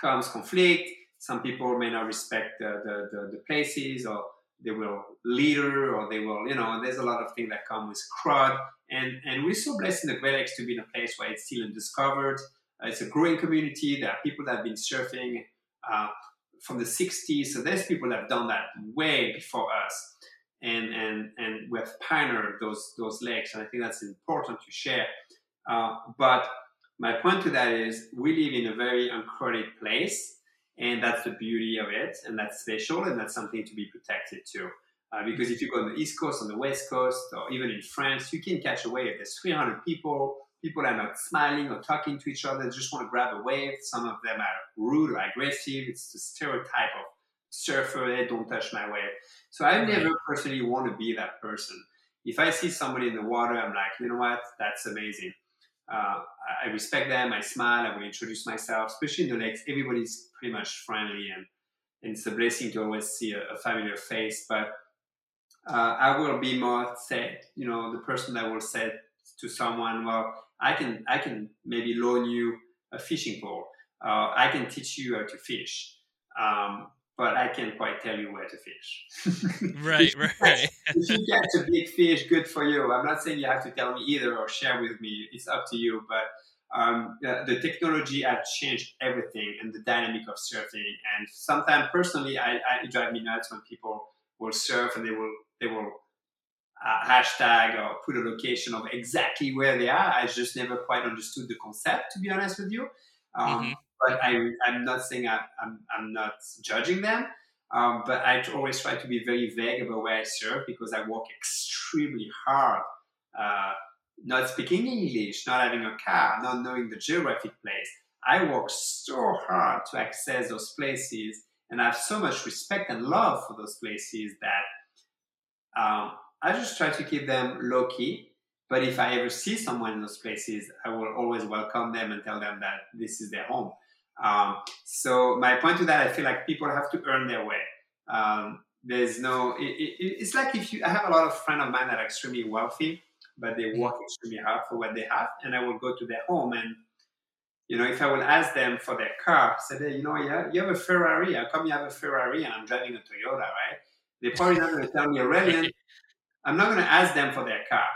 comes conflict. Some people may not respect the, the, the, the places or they will litter or they will, you know, there's a lot of things that come with crud And, and we're so blessed in the Great Lakes to be in a place where it's still undiscovered. Uh, it's a growing community. There are people that have been surfing uh, from the 60s. So there's people that have done that way before us. And, and, and we have pioneered those, those lakes. And I think that's important to share. Uh, but my point to that is we live in a very uncrowded place and that's the beauty of it and that's special and that's something to be protected too. Uh, because if you go on the east coast on the west coast or even in france you can catch a wave. There's 300 people people are not smiling or talking to each other they just want to grab a wave. Some of them are rude or aggressive. It's the stereotype of surfer hey don't touch my wave. So i never personally want to be that person. If i see somebody in the water i'm like you know what? That's amazing uh, I respect them. I smile. I will introduce myself, especially in the lakes. Everybody's pretty much friendly, and, and it's a blessing to always see a, a familiar face. But uh, I will be more said, you know, the person that will say to someone, "Well, I can, I can maybe loan you a fishing pole. Uh, I can teach you how to fish." Um, but I can't quite tell you where to fish. [LAUGHS] right, right. if you catch a big fish, good for you. I'm not saying you have to tell me either or share with me. It's up to you. But um, the, the, technology has changed everything and the dynamic of surfing. And sometimes, personally, I, I it drives me nuts when people will surf and they will they will uh, hashtag or put a location of exactly where they are. I just never quite understood the concept, to be honest with you. Um, mm-hmm but I, I'm not saying I, I'm, I'm not judging them. Um, but I always try to be very vague about where I serve because I work extremely hard. Uh, not speaking English, not having a car, not knowing the geographic place. I work so hard to access those places and I have so much respect and love for those places that um, I just try to keep them low key. But if I ever see someone in those places, I will always welcome them and tell them that this is their home. Um, so my point to that, I feel like people have to earn their way. Um, there's no, it, it, it's like if you, I have a lot of friends of mine that are extremely wealthy, but they work extremely hard for what they have, and I will go to their home and you know, if I will ask them for their car, say, hey, you know, yeah, you have a Ferrari. How come you have a Ferrari and I'm driving a Toyota, right? They're probably not going to tell me, Aurelien, [LAUGHS] I'm not going to ask them for their car.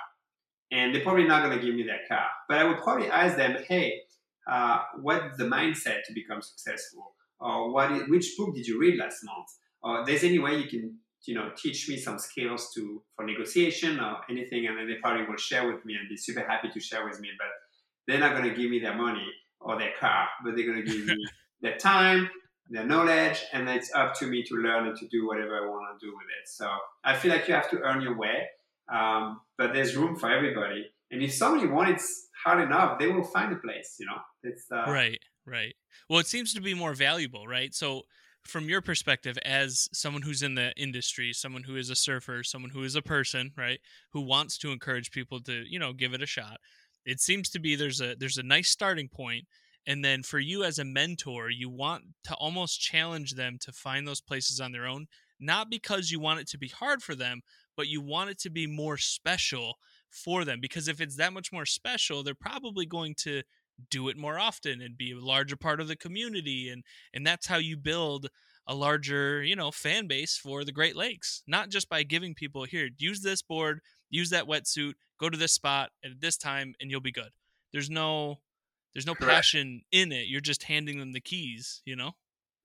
And they're probably not going to give me their car. But I would probably ask them, hey, uh, what's the mindset to become successful? Or what is, which book did you read last month? Or there's any way you can, you know, teach me some skills to for negotiation or anything, and then they probably will share with me and be super happy to share with me. But they're not going to give me their money or their car, but they're going to give me [LAUGHS] their time, their knowledge, and it's up to me to learn and to do whatever I want to do with it. So I feel like you have to earn your way, um, but there's room for everybody. And if somebody wants it hard enough, they will find a place. You know, it's uh, right, right. Well, it seems to be more valuable, right? So from your perspective as someone who's in the industry someone who is a surfer someone who is a person right who wants to encourage people to you know give it a shot it seems to be there's a there's a nice starting point and then for you as a mentor you want to almost challenge them to find those places on their own not because you want it to be hard for them but you want it to be more special for them because if it's that much more special they're probably going to do it more often and be a larger part of the community and and that's how you build a larger you know fan base for the great lakes not just by giving people here use this board use that wetsuit go to this spot at this time and you'll be good there's no there's no correct. passion in it you're just handing them the keys you know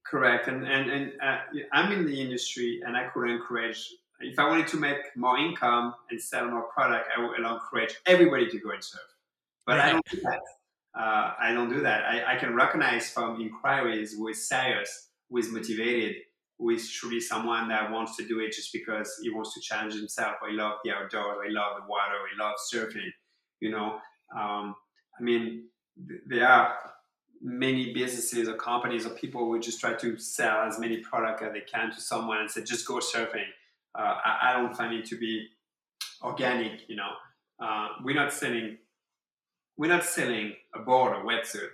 correct and and, and uh, i'm in the industry and i could encourage if i wanted to make more income and sell more product i would encourage everybody to go and serve. But right. i don't do that. Uh, i don't do that. I, I can recognize from inquiries who is serious who is motivated who is truly someone that wants to do it just because he wants to challenge himself. I love the outdoors. I love the water. I love surfing you know? Um, i mean there are many businesses or companies or people who just try to sell as many product as they can to someone and say just go surfing uh, I, don't find it to be organic you know uh, we're not selling we're not selling a board or wetsuit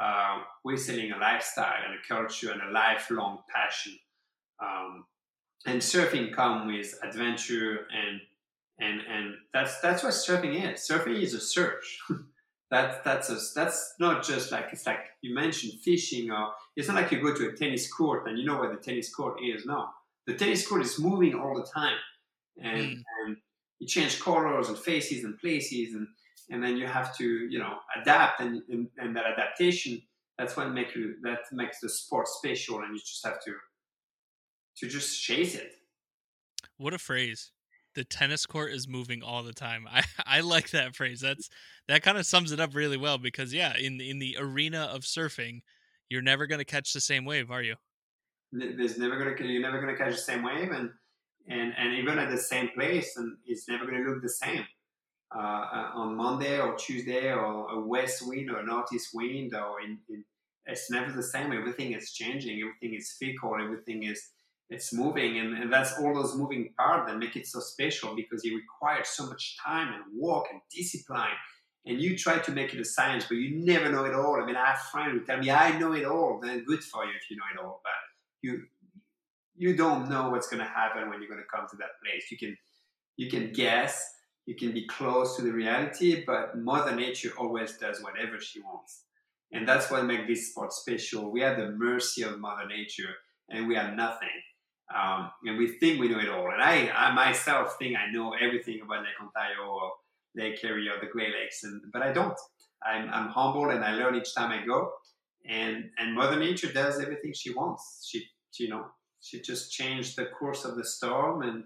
uh, we're selling a lifestyle and a culture and a lifelong passion. Um, and surfing comes with adventure and and and that's that's what surfing is. Surfing is a search. [LAUGHS] that that's a, that's not just like it's like you mentioned fishing or it's not like you go to a tennis court and you know where the tennis court is. No, the tennis court is moving all the time, and mm. and you change colors and faces and places and and then you have to you know adapt and, and, and that adaptation that's what make you that makes the sport special and you just have to to just chase it. What a phrase. The tennis court is moving all the time. [LAUGHS] I i like that phrase. That's that kind of sums it up really well because yeah in in the arena of surfing you're never going to catch the same wave are you there's never to you're never to catch the same wave and and and even at the same place and it's never to look the same uh, uh, on Monday or Tuesday or a west wind or northeast wind or in, in, it's never the same. Everything is changing. Everything is fickle. Everything is it's moving, and, and that's all those moving parts that make it so special because it requires so much time and work and discipline. And you try to make it a science, but you never know it all. I mean, I have friends who tell me, "I know it all." Then good for you if you know it all, but you you don't know what's going to happen when you're going to come to that place. You can you can guess, you can be close to the reality, but Mother Nature always does whatever she wants. And that's what makes this sport special. We are the mercy of Mother Nature, and we are nothing. Um, and we think we know it all. And I, I myself think I know everything about Lake Ontario or Lake Erie or the Great Lakes, and, but I don't. I'm, I'm humble and I learn each time I go. And, and Mother Nature does everything she wants. She, you know, she just changed the course of the storm and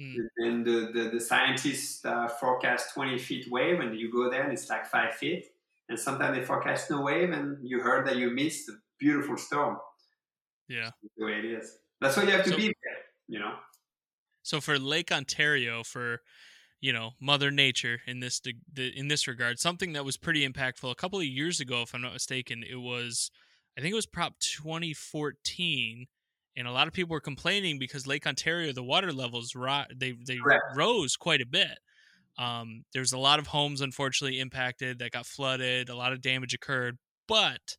Mm. And the, the, the scientists uh, forecast 20 feet wave, and you go there and it's like five feet. And sometimes they forecast no wave, and you heard that you missed a beautiful storm. Yeah. the way it is. That's why you have to so, be there, you know. So for Lake Ontario, for you know Mother Nature in this in this regard, something that was pretty impactful a couple of years ago, if I'm not mistaken, it was I think it was Prop 2014, and a lot of people were complaining because Lake Ontario, the water levels ro- they they Correct. rose quite a bit. Um, there's a lot of homes unfortunately impacted that got flooded, a lot of damage occurred, but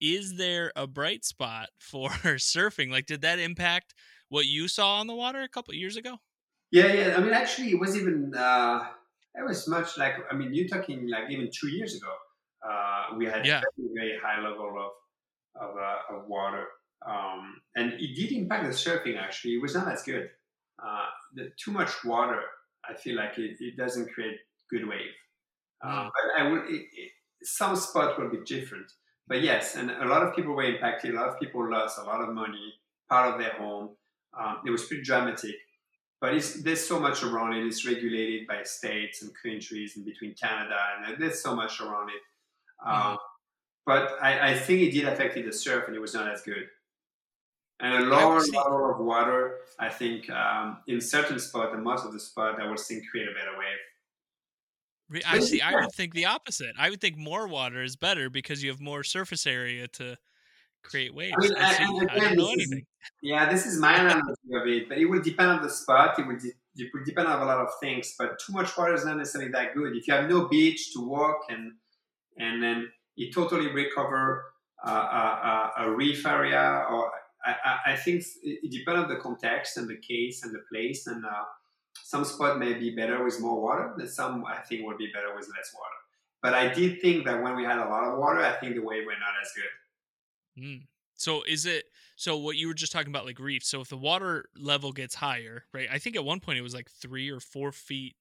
is there a bright spot [LAUGHS] for surfing? Like, did that impact what you saw on the water a couple years ago? Yeah, yeah. I mean, actually, it was even uh, it was much like I mean, you're talking like even two years ago. Uh, we had yeah. very, very high level of of, uh, of water, um, and it did impact the surfing. Actually, it was not as good. Uh, the, too much water, I feel like it, it doesn't create good wave. Mm. but I would it, it, some spots will be different. But yes, and a lot of people were impacted. A lot of people lost a lot of money, part of their home. Um, it was pretty dramatic. But there's so much around it. It's regulated by states and countries and between Canada, and there's so much around it. Um, mm-hmm. But I, I, think it did affect the surf, and it was not as good. And a lower level of water, I think, um, in certain spots and most of the spots, I would think create a better wave. I see. I would think the opposite. I would think more water is better because you have more surface area to create waves. I, mean, I, I, again, I don't know anything. Is, yeah, this is my analogy of it, but it will depend on the spot. It will, de- it will depend on a lot of things. But too much water is not necessarily that good. If you have no beach to walk and and then you totally recover uh, a, a, reef area, or I, I, think it depends on the context and the case and the place. And uh, some spot may be better with more water, and some I think will be better with less water. But I did think that when we had a lot of water, I think the wave were not as good. Mm. So is it so what you were just talking about like reefs? So if the water level gets higher, right? I think at one point it was like three or four feet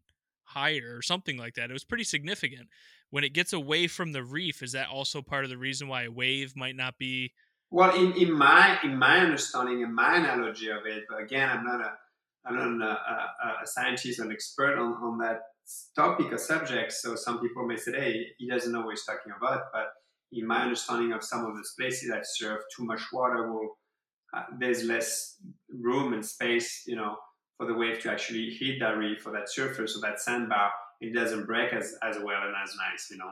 higher or something like that. It was pretty significant. When it gets away from the reef, is that also part of the reason why a wave might not be well in, in my in my understanding and my analogy of it, but again I'm not a I'm not a, a, a scientist or an expert on, on that topic or subject. So some people may say, hey, he doesn't know what he's talking about, but in my understanding of some of those places that serve too much water will uh, there's less room and space you know for the wave to actually hit that reef or that surface or that sandbar. It doesn't break as, as well and as nice you know.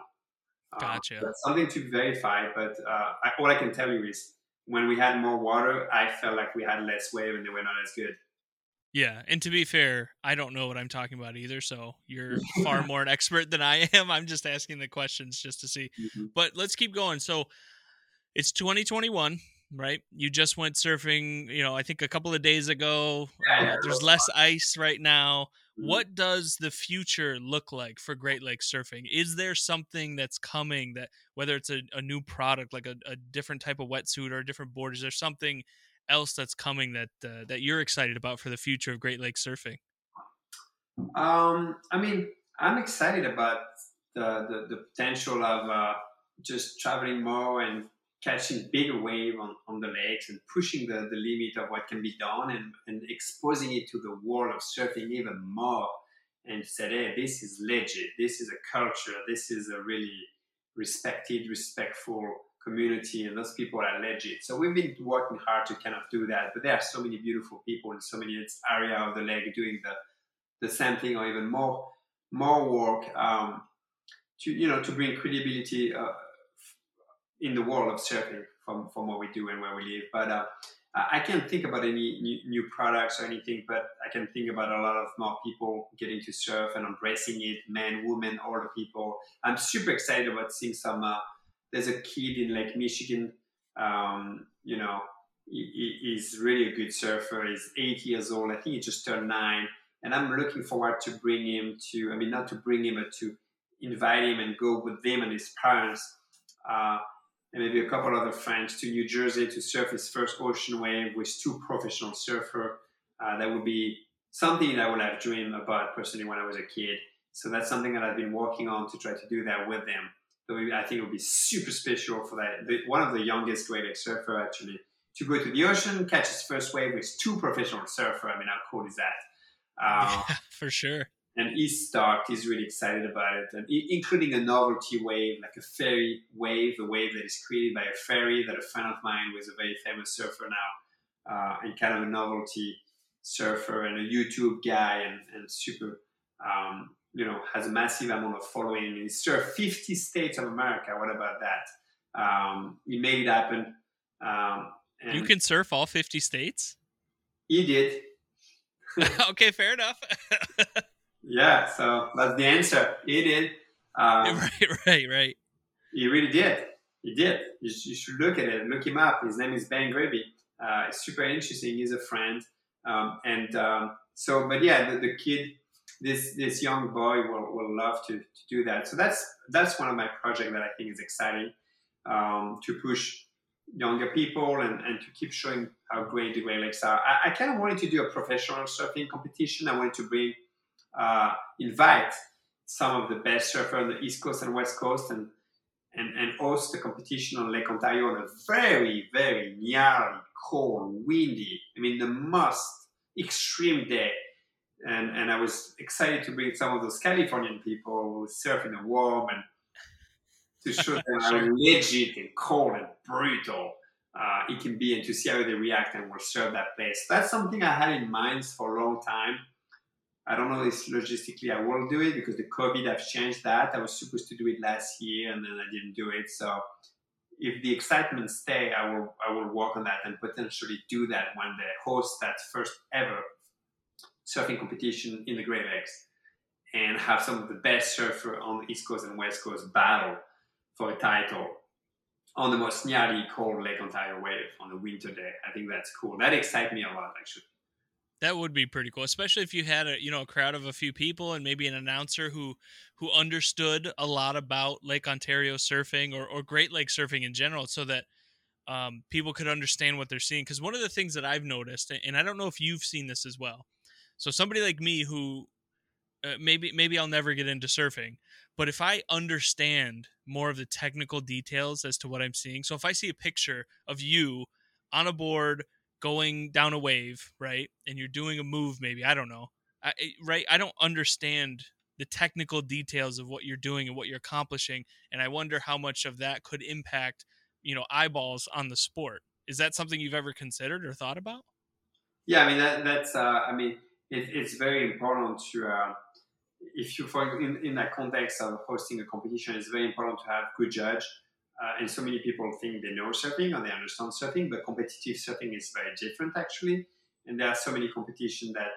Uh, gotcha. that's something to verify but uh, I, all i can tell you is when we had more water i felt like we had less wave and they were not as good yeah, and to be fair, I don't know what I'm talking about either, so you're far [LAUGHS] more an expert than I am. I'm just asking the questions just to see. Mm-hmm. But let's keep going. So it's 2021, right? You just went surfing, you know, I think a couple of days ago. Uh, there's less ice right now. Mm-hmm. What does the future look like for Great Lakes surfing? Is there something that's coming that whether it's a, a new product like a, a different type of wetsuit or a different board, is there something else that's coming that uh, that you're excited about for the future of Great Lakes surfing? Um, I mean, I'm excited about the the, the potential of uh, just traveling more and catching bigger wave on, on the lakes and pushing the, the limit of what can be done and, and exposing it to the world of surfing even more and said, hey, this is legit, this is a culture, this is a really respected, respectful community and those people are legit. So we've been working hard to kind of do that. But there are so many beautiful people in so many area of the lake doing the the same thing or even more more work um, to you know to bring credibility uh, in the world of surfing from from what we do and where we live. But uh, I can't think about any new, new, products or anything, but I can think about a lot of more people getting to surf and embracing it, men, women, older people. I'm super excited about seeing some uh, there's a kid in Lake Michigan. Um, you know, he, he's really a good surfer. He's eight years old. I think he just turned nine, and I'm looking forward to bring him to. I mean, not to bring him, but to invite him and go with them and his parents. Uh, and maybe a couple other friends to New Jersey to surf his first ocean wave with two professional surfer. Uh, that would be something that I would have dreamed about personally when I was a kid. So that's something that I've been working on to try to do that with them. I think it would be super special for that. The, one of the youngest Great Lakes surfer actually to go to the ocean, catch his first wave with two professional surfer. I mean, how cool is that? Uh, [LAUGHS] yeah, for sure. And he's stoked. He's really excited about it, and including a novelty wave, like a ferry wave, a wave that is created by a ferry that a friend of mine, is a very famous surfer now, uh, and kind of a novelty surfer and a YouTube guy and, and super, um, you know, has a massive amount of following. He surfed 50 states of America. What about that? Um, he made it happen. Um, you can surf all 50 states? He did. [LAUGHS] okay, fair enough. [LAUGHS] yeah, so that's the answer. He did. Um, [LAUGHS] right, right, right. He really did. He did. You, you, should look at it. Look him up. His name is Ben Gravy. Uh, it's super interesting. He's a friend. Um, and um, so, but yeah, the, the, kid, this this young boy will, will love to, to do that. So that's that's one of my projects that I think is exciting um, to push younger people and, and to keep showing how great the Great Lakes are. I, I kind of wanted to do a professional surfing competition. I wanted to bring, uh, invite some of the best surfers on the East Coast and West Coast and, and, and host the competition on Lake Ontario on a very, very gnarly, cold, windy, I mean, the most extreme day. And, and I was excited to bring some of those Californian people who surf in the warm and to show [LAUGHS] them how legit and cold and brutal uh, it can be and to see how they react and will serve that place. That's something I had in mind for a long time. I don't know if logistically I will do it because the COVID have changed that. I was supposed to do it last year and then I didn't do it. So if the excitement stay, I will I will work on that and potentially do that one day. Host that first ever surfing competition in the Great Lakes and have some of the best surfer on the East Coast and West Coast battle for a title on the most gnarly cold Lake Ontario wave on a winter day. I think that's cool. That excites me a lot, actually. That would be pretty cool, especially if you had a you know a crowd of a few people and maybe an announcer who who understood a lot about Lake Ontario surfing or, or Great Lake surfing in general, so that um, people could understand what they're seeing. Because one of the things that I've noticed, and I don't know if you've seen this as well, so somebody like me who uh, maybe maybe I'll never get into surfing, but if I understand more of the technical details as to what I'm seeing, so if I see a picture of you on a board going down a wave, right, and you're doing a move, maybe I don't know, I, right? I don't understand the technical details of what you're doing and what you're accomplishing, and I wonder how much of that could impact, you know, eyeballs on the sport. Is that something you've ever considered or thought about? Yeah, I mean that, that's. Uh, I mean, it, it's very important to. Uh, if you for in, in that context of hosting a competition, it's very important to have good judge. Uh, and so many people think they know surfing or they understand surfing, but competitive surfing is very different actually. And there are so many competitions that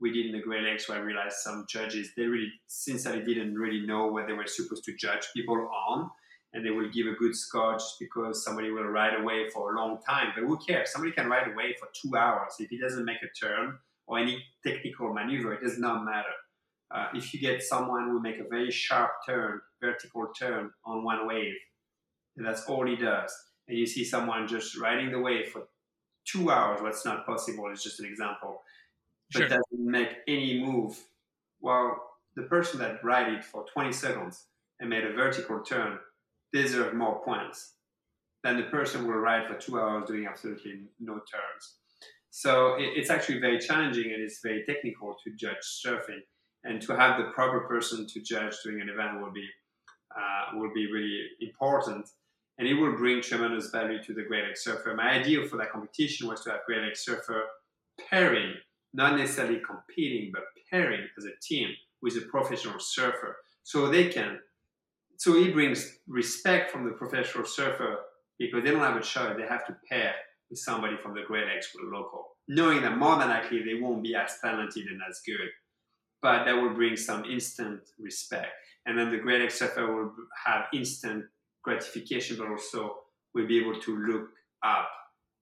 we did in the Great Lakes where I realized some judges they really sincerely didn't really know what they were supposed to judge people on, and they will give a good score just because somebody will ride away for a long time. But who cares? Somebody can ride away for two hours if he doesn't make a turn or any technical maneuver. It does not matter uh, if you get someone who make a very sharp turn, vertical turn on one wave, and that's all he does. And you see someone just riding the wave for two hours, what's not possible, is just an example, but sure. doesn't make any move. Well, the person that ride it for 20 seconds and made a vertical turn deserve more points than the person who will ride for two hours doing absolutely no turns. So it's actually very challenging and it's very technical to judge surfing and to have the proper person to judge during an event will be uh, will be really important and it will bring tremendous value to the Great Lake Surfer. My idea for that competition was to have Great Lake Surfer pairing, not necessarily competing, but pairing as a team with a professional surfer. So they can, so it brings respect from the professional surfer because they don't have a choice. They have to pair with somebody from the Great Lakes with a local, knowing that more than likely they won't be as talented and as good but that will bring some instant respect. And then the great XFL will have instant gratification, but also will be able to look up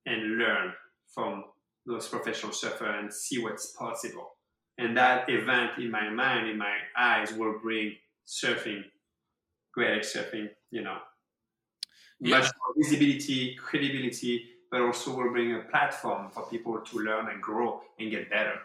and learn from those professional surfers and see what's possible. And that event in my mind, in my eyes, will bring surfing, great surfing, you know, yeah. much more visibility, credibility, but also we'll bring a platform for people to learn and grow and get better.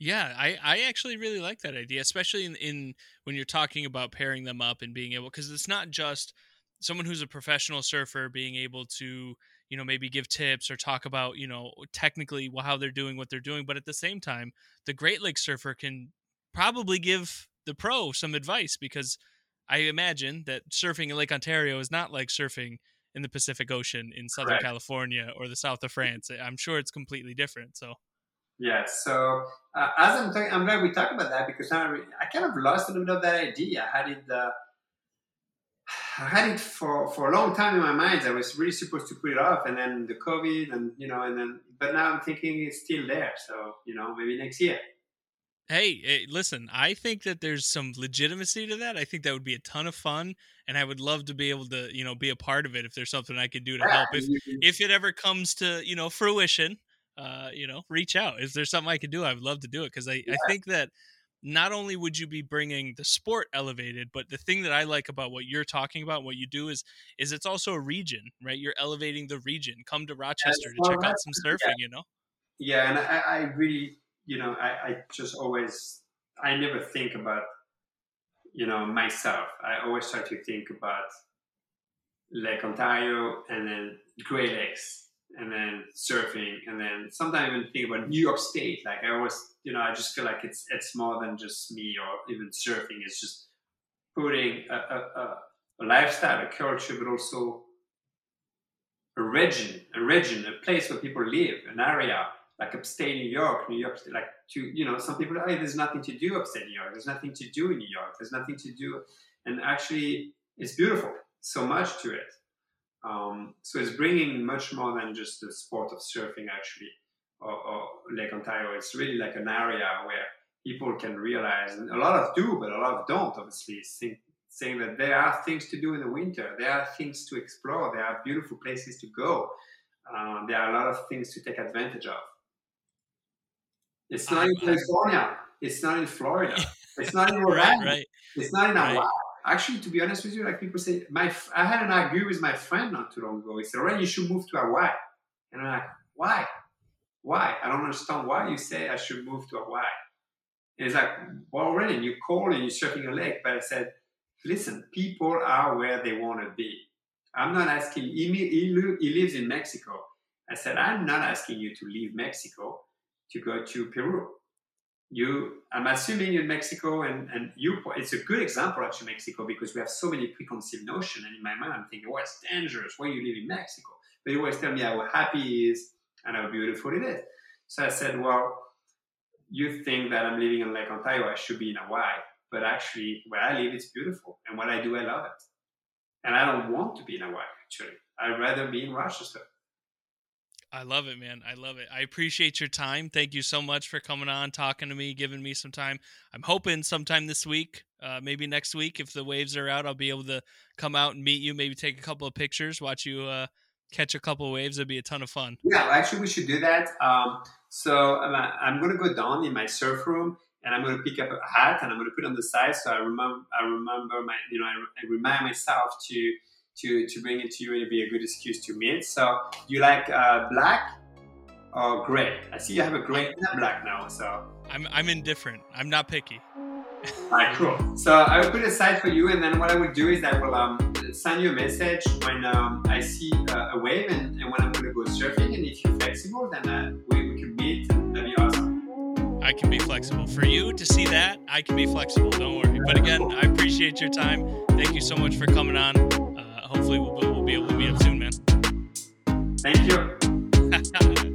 Yeah, I, I actually really like that idea, especially in, in when you're talking about pairing them up and being able because it's not just someone who's a professional surfer being able to you know maybe give tips or talk about you know technically how they're doing what they're doing, but at the same time, the Great Lakes surfer can probably give the pro some advice because I imagine that surfing in Lake Ontario is not like surfing in the Pacific Ocean in Southern right. California or the south of France. I'm sure it's completely different. So. Yeah. So uh, as I'm talking, I'm glad we talked about that because I, I kind of lost a little bit of that idea. I had it. Uh, I had it for, for a long time in my mind. I was really supposed to put it off, and then the COVID, and you know, and then. But now I'm thinking it's still there. So you know, maybe next year. Hey, hey, listen, I think that there's some legitimacy to that. I think that would be a ton of fun, and I would love to be able to, you know, be a part of it if there's something I could do to help. If [LAUGHS] if it ever comes to, you know, fruition, uh, you know, reach out. Is there something I could do? I would love to do it because I, yeah. I think that not only would you be bringing the sport elevated, but the thing that I like about what you're talking about, what you do is, is it's also a region, right? You're elevating the region. Come to Rochester yeah, to check out some surfing, yeah. you know? Yeah, and I, I really you know, I, I just always, I never think about, you know, myself. I always try to think about Lake Ontario and then Great Lakes and then surfing and then sometimes even think about New York State. Like I always, you know, I just feel like it's it's more than just me or even surfing. It's just putting a, a, a lifestyle, a culture, but also a region, a region, a place where people live, an area like upstate New York, New York, like to you know, some people, hey, there's nothing to do upstate New York. There's nothing to do in New York. There's nothing to do, and actually, it's beautiful. So much to it. Um, so it's bringing much more than just the sport of surfing, actually, or, or Lake Ontario. It's really like an area where people can realize, and a lot of do, but a lot of don't. Obviously, think, saying that there are things to do in the winter. There are things to explore. There are beautiful places to go. Uh, there are a lot of things to take advantage of. It's ah, not in California. It's not in Florida. [LAUGHS] It's not in Orlando. right, right. It's not in Hawaii. Right. Actually, to be honest with you, like people say, my I had an argument with my friend not too long ago. He said, "Ren, you should move to Hawaii." And I'm like, "Why? Why? I don't understand why you say I should move to Hawaii." And he's like, "Well, Ren, you call and you're surfing your leg." But I said, "Listen, people are where they want to be. I'm not asking. He, he, he lives in Mexico. I said, I'm not asking you to leave Mexico to go to Peru. You, I'm assuming in Mexico, and, and you, it's a good example actually Mexico because we have so many preconceived notions. And in my mind, I'm thinking, oh, it's dangerous. Why you live in Mexico? But you always tell me how happy is and how beautiful it is. So I said, well, you think that I'm living in Lake Ontario, I should be in Hawaii. But actually, where I live, it's beautiful. And what I do, I love it. And I don't want to be in Hawaii, actually. I'd rather be in Rochester. I love it, man. I love it. I appreciate your time. Thank you so much for coming on, talking to me, giving me some time. I'm hoping sometime this week, uh, maybe next week, if the waves are out, I'll be able to come out and meet you, maybe take a couple of pictures, watch you uh, catch a couple of waves. It'd be a ton of fun. Yeah, actually, we should do that. Um, so I'm, I'm going to go down in my surf room and I'm going to pick up a hat and I'm going to put on the side. So I remember, I remember my, you know, I, I remind myself to to, to bring it to you and it'd be a good excuse to meet. So you like uh, black or gray? I see you have a gray and a black now. So I'm I'm indifferent. I'm not picky. [LAUGHS] All right, cool. So I will put a side for you, and then what I will do is I will um, send you a message when um, I see uh, a wave and, and, when I'm going to go surfing. And if you're flexible, then uh, we, we can meet. That'd be awesome. I can be flexible. For you to see that, I can be flexible. Don't worry. But again, I appreciate your time. Thank you so much for coming on hopefully we'll, we'll be able to meet up soon, man. Thank you. [LAUGHS]